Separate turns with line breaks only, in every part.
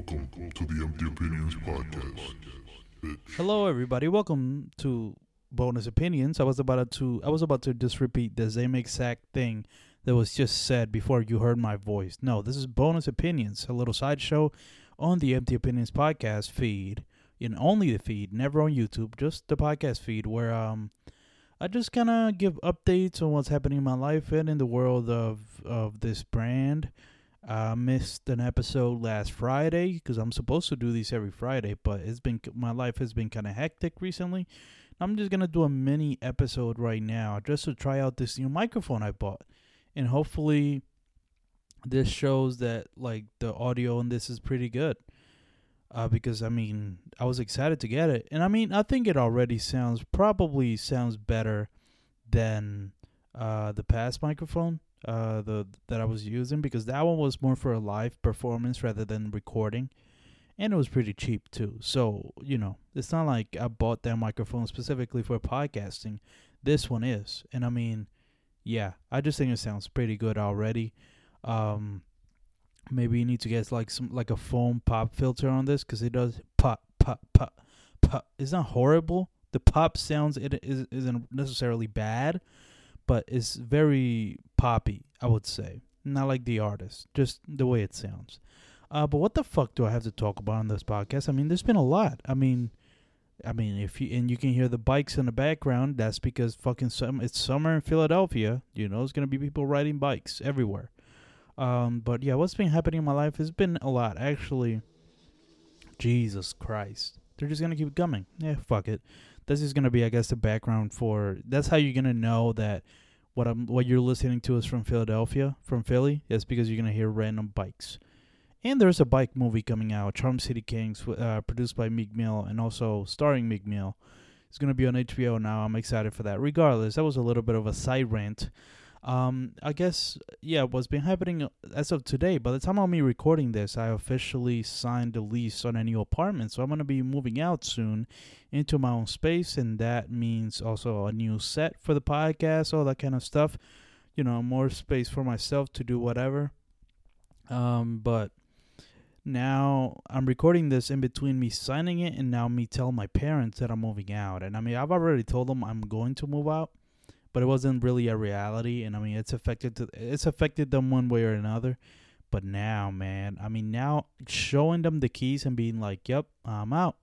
Welcome to the Empty Opinions Podcast.
Hello, everybody. Welcome to Bonus Opinions. I was about to I was about to just repeat the same exact thing that was just said before you heard my voice. No, this is Bonus Opinions, a little sideshow on the Empty Opinions podcast feed, in only the feed, never on YouTube, just the podcast feed, where um I just kind of give updates on what's happening in my life and in the world of of this brand. I missed an episode last Friday because I'm supposed to do these every Friday, but it's been my life has been kind of hectic recently. I'm just gonna do a mini episode right now just to try out this new microphone I bought, and hopefully, this shows that like the audio on this is pretty good. Uh, because I mean, I was excited to get it, and I mean, I think it already sounds probably sounds better than uh, the past microphone uh the that I was using because that one was more for a live performance rather than recording and it was pretty cheap too. So, you know, it's not like I bought that microphone specifically for podcasting. This one is. And I mean, yeah, I just think it sounds pretty good already. Um maybe you need to get like some like a foam pop filter on this cuz it does pop pop pop pop. It's not horrible. The pop sounds it is isn't necessarily bad but it's very poppy, I would say. Not like the artist, just the way it sounds. Uh, but what the fuck do I have to talk about on this podcast? I mean, there's been a lot. I mean, I mean, if you and you can hear the bikes in the background, that's because fucking some it's summer in Philadelphia. You know, it's gonna be people riding bikes everywhere. Um, but yeah, what's been happening in my life has been a lot actually. Jesus Christ, they're just gonna keep coming. Yeah, fuck it this is gonna be, I guess, the background for. That's how you're gonna know that what I'm what you're listening to is from Philadelphia, from Philly. It's because you're gonna hear random bikes. And there's a bike movie coming out, Charm City Kings, uh, produced by Meek Mill and also starring Meek Mill. It's gonna be on HBO now. I'm excited for that. Regardless, that was a little bit of a side rant. Um, I guess yeah, what's been happening as of today. By the time I'm me recording this, I officially signed a lease on a new apartment, so I'm gonna be moving out soon into my own space, and that means also a new set for the podcast, all that kind of stuff. You know, more space for myself to do whatever. Um, but now I'm recording this in between me signing it and now me telling my parents that I'm moving out. And I mean, I've already told them I'm going to move out but it wasn't really a reality. And I mean, it's affected to, it's affected them one way or another. But now, man, I mean, now showing them the keys and being like, "Yep, I'm out."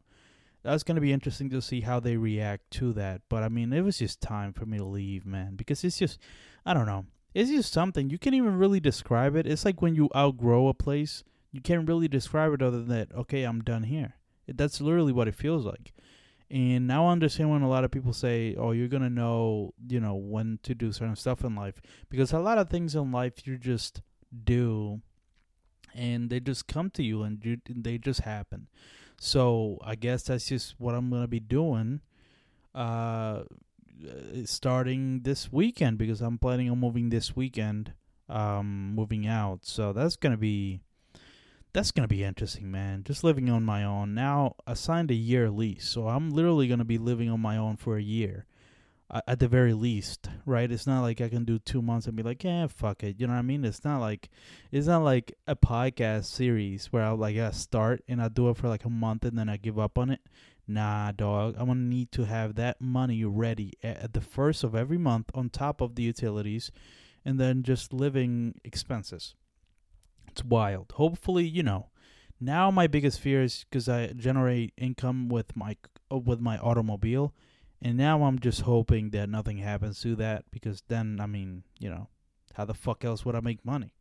That's gonna be interesting to see how they react to that. But I mean, it was just time for me to leave, man, because it's just, I don't know, it's just something you can't even really describe it. It's like when you outgrow a place, you can't really describe it other than that. Okay, I'm done here. That's literally what it feels like. And now I understand when a lot of people say, "Oh, you're gonna know, you know, when to do certain stuff in life," because a lot of things in life you just do, and they just come to you, and you, they just happen. So I guess that's just what I'm gonna be doing, uh, starting this weekend because I'm planning on moving this weekend, um, moving out. So that's gonna be that's gonna be interesting, man. Just living on my own. Now I signed a year lease, so I'm literally gonna be living on my own for a year, uh, at the very least, right? It's not like I can do two months and be like, yeah, fuck it. You know what I mean? It's not like it's not like a podcast series where I'll like I start and I do it for like a month and then I give up on it. Nah, dog. I'm gonna need to have that money ready at the first of every month on top of the utilities, and then just living expenses it's wild. Hopefully, you know. Now my biggest fear is because I generate income with my uh, with my automobile, and now I'm just hoping that nothing happens to that because then I mean, you know, how the fuck else would I make money?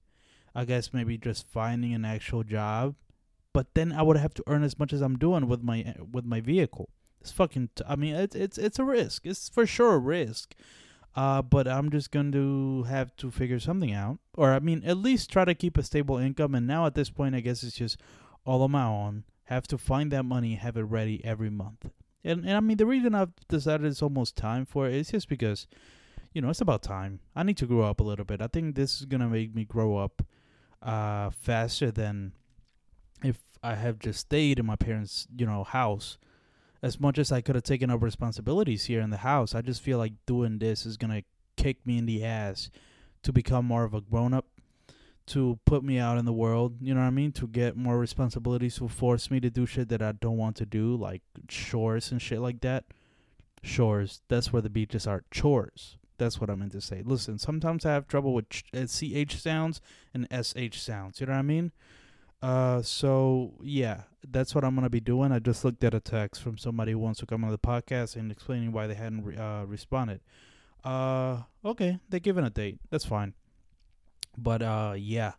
I guess maybe just finding an actual job, but then I would have to earn as much as I'm doing with my with my vehicle. It's fucking. T- I mean, it's it's it's a risk. It's for sure a risk. Uh, but I'm just going to have to figure something out. Or, I mean, at least try to keep a stable income. And now at this point, I guess it's just all on my own. Have to find that money, have it ready every month. And, and I mean, the reason I've decided it's almost time for it is just because, you know, it's about time. I need to grow up a little bit. I think this is going to make me grow up uh, faster than if I have just stayed in my parents' you know house as much as I could have taken up responsibilities here in the house, I just feel like doing this is gonna kick me in the ass to become more of a grown up, to put me out in the world, you know what I mean? To get more responsibilities, to force me to do shit that I don't want to do, like chores and shit like that. Chores, that's where the beaches are. Chores. That's what I meant to say. Listen, sometimes I have trouble with ch- uh, CH sounds and SH sounds. You know what I mean? Uh, so yeah, that's what I'm gonna be doing. I just looked at a text from somebody who wants to come on the podcast and explaining why they hadn't re- uh, responded. Uh, okay, they're giving a date. That's fine. But uh, yeah,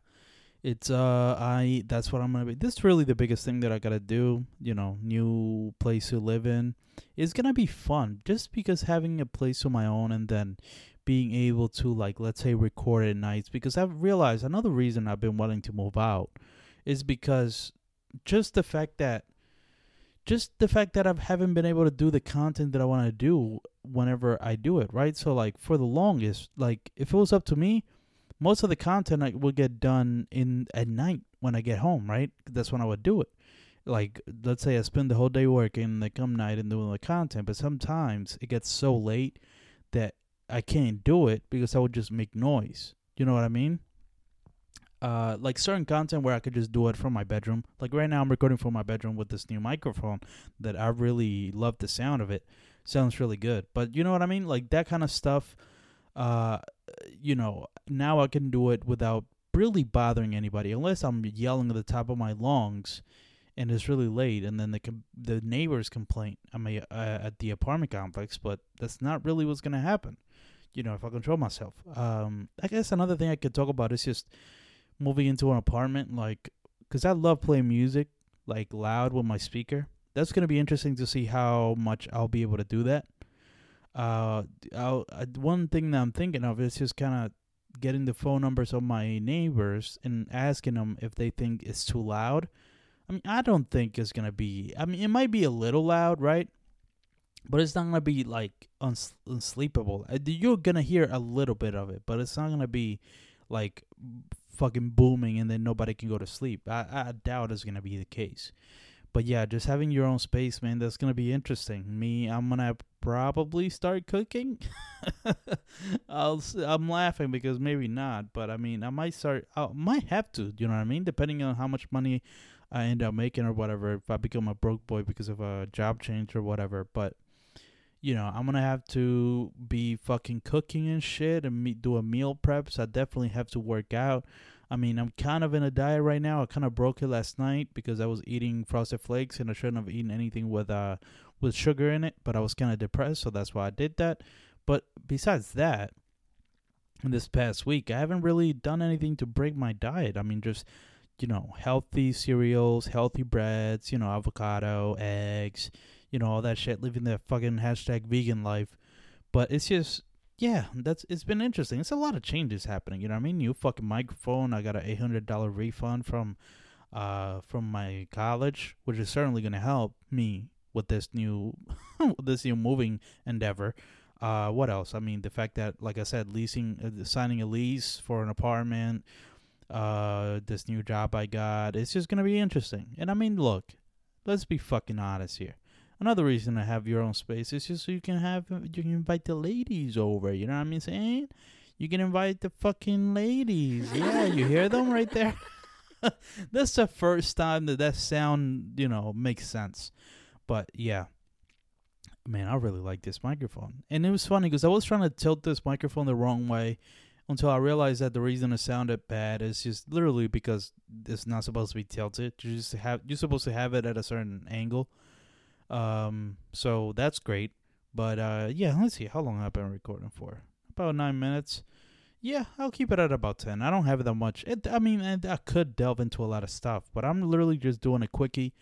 it's uh, I that's what I'm gonna be. This is really the biggest thing that I gotta do. You know, new place to live in. It's gonna be fun just because having a place of my own and then being able to like let's say record at nights because I've realized another reason I've been wanting to move out is because just the fact that just the fact that I haven't been able to do the content that I want to do whenever I do it, right? So like for the longest, like if it was up to me, most of the content I would get done in at night when I get home, right? That's when I would do it. Like let's say I spend the whole day working, they come night and doing the content, but sometimes it gets so late that I can't do it because I would just make noise. You know what I mean? Uh, like certain content where I could just do it from my bedroom. Like right now, I'm recording from my bedroom with this new microphone that I really love the sound of it. Sounds really good. But you know what I mean? Like that kind of stuff. Uh, you know, now I can do it without really bothering anybody, unless I'm yelling at the top of my lungs, and it's really late, and then the com- the neighbors complain. I mean, uh, at the apartment complex, but that's not really what's gonna happen. You know, if I control myself. Um, I guess another thing I could talk about is just moving into an apartment, like, because I love playing music, like, loud with my speaker. That's going to be interesting to see how much I'll be able to do that. Uh, I'll, uh, one thing that I'm thinking of is just kind of getting the phone numbers of my neighbors and asking them if they think it's too loud. I mean, I don't think it's going to be, I mean, it might be a little loud, right? But it's not going to be like uns- unsleepable. Uh, You're going to hear a little bit of it, but it's not going to be like fucking booming and then nobody can go to sleep. I, I doubt it's gonna be the case. But yeah, just having your own space, man, that's gonna be interesting. Me, I'm gonna probably start cooking. I'll I'm laughing because maybe not, but I mean, I might start. I might have to. You know what I mean? Depending on how much money I end up making or whatever. If I become a broke boy because of a job change or whatever, but you know, I'm gonna have to be fucking cooking and shit and me do a meal prep. So I definitely have to work out. I mean, I'm kind of in a diet right now. I kind of broke it last night because I was eating frosted flakes and I shouldn't have eaten anything with uh with sugar in it. But I was kind of depressed, so that's why I did that. But besides that, in this past week, I haven't really done anything to break my diet. I mean, just you know, healthy cereals, healthy breads, you know, avocado, eggs, you know, all that shit, living the fucking hashtag vegan life. But it's just, yeah, that's it's been interesting. It's a lot of changes happening. You know what I mean? New fucking microphone. I got a eight hundred dollar refund from, uh, from my college, which is certainly gonna help me with this new, this new moving endeavor. Uh, what else? I mean, the fact that, like I said, leasing, uh, signing a lease for an apartment, uh, this new job I got, it's just gonna be interesting. And I mean, look, let's be fucking honest here. Another reason to have your own space is just so you can have you can invite the ladies over. You know what I mean saying? You can invite the fucking ladies. Yeah, you hear them right there. That's the first time that that sound you know makes sense. But yeah, man, I really like this microphone, and it was funny because I was trying to tilt this microphone the wrong way until I realized that the reason it sounded bad is just literally because it's not supposed to be tilted. You just have you're supposed to have it at a certain angle. Um, so that's great. But uh, yeah, let's see how long I've been recording for. About nine minutes. Yeah, I'll keep it at about ten. I don't have that much. It, I mean, I could delve into a lot of stuff, but I'm literally just doing a quickie,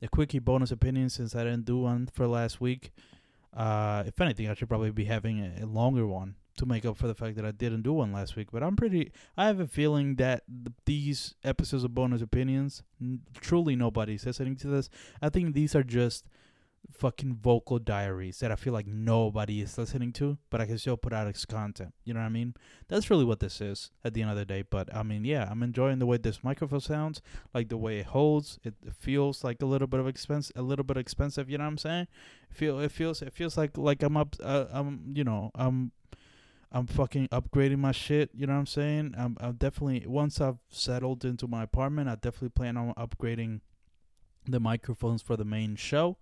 a quickie bonus opinion since I didn't do one for last week. Uh, if anything, I should probably be having a, a longer one to make up for the fact that I didn't do one last week. But I'm pretty. I have a feeling that th- these episodes of bonus opinions, n- truly nobody's listening to this. I think these are just fucking vocal diaries that I feel like nobody is listening to, but I can still put out as content. You know what I mean? That's really what this is at the end of the day. But I mean, yeah, I'm enjoying the way this microphone sounds, like the way it holds. It feels like a little bit of expense, a little bit expensive. You know what I'm saying? Feel it feels it feels like like I'm up. Uh, I'm you know I'm I'm fucking upgrading my shit. You know what I'm saying? I'm, I'm definitely once I've settled into my apartment, I definitely plan on upgrading the microphones for the main show.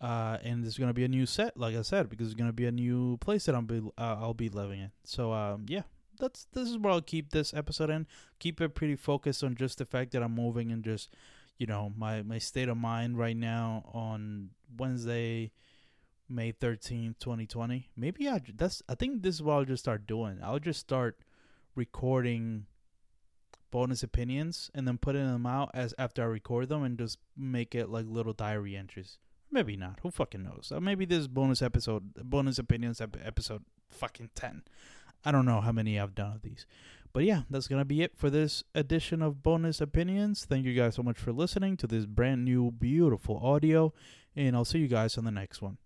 Uh, and there's gonna be a new set, like I said, because it's gonna be a new place that I'll be uh, I'll be living in. So um, yeah, that's this is where I'll keep this episode in. Keep it pretty focused on just the fact that I'm moving and just you know my my state of mind right now on Wednesday, May thirteenth, twenty twenty. Maybe I that's I think this is what I'll just start doing. I'll just start recording bonus opinions and then putting them out as after I record them and just make it like little diary entries. Maybe not. Who fucking knows? Uh, maybe this bonus episode, bonus opinions ep- episode, fucking ten. I don't know how many I've done of these. But yeah, that's going to be it for this edition of Bonus Opinions. Thank you guys so much for listening to this brand new, beautiful audio. And I'll see you guys on the next one.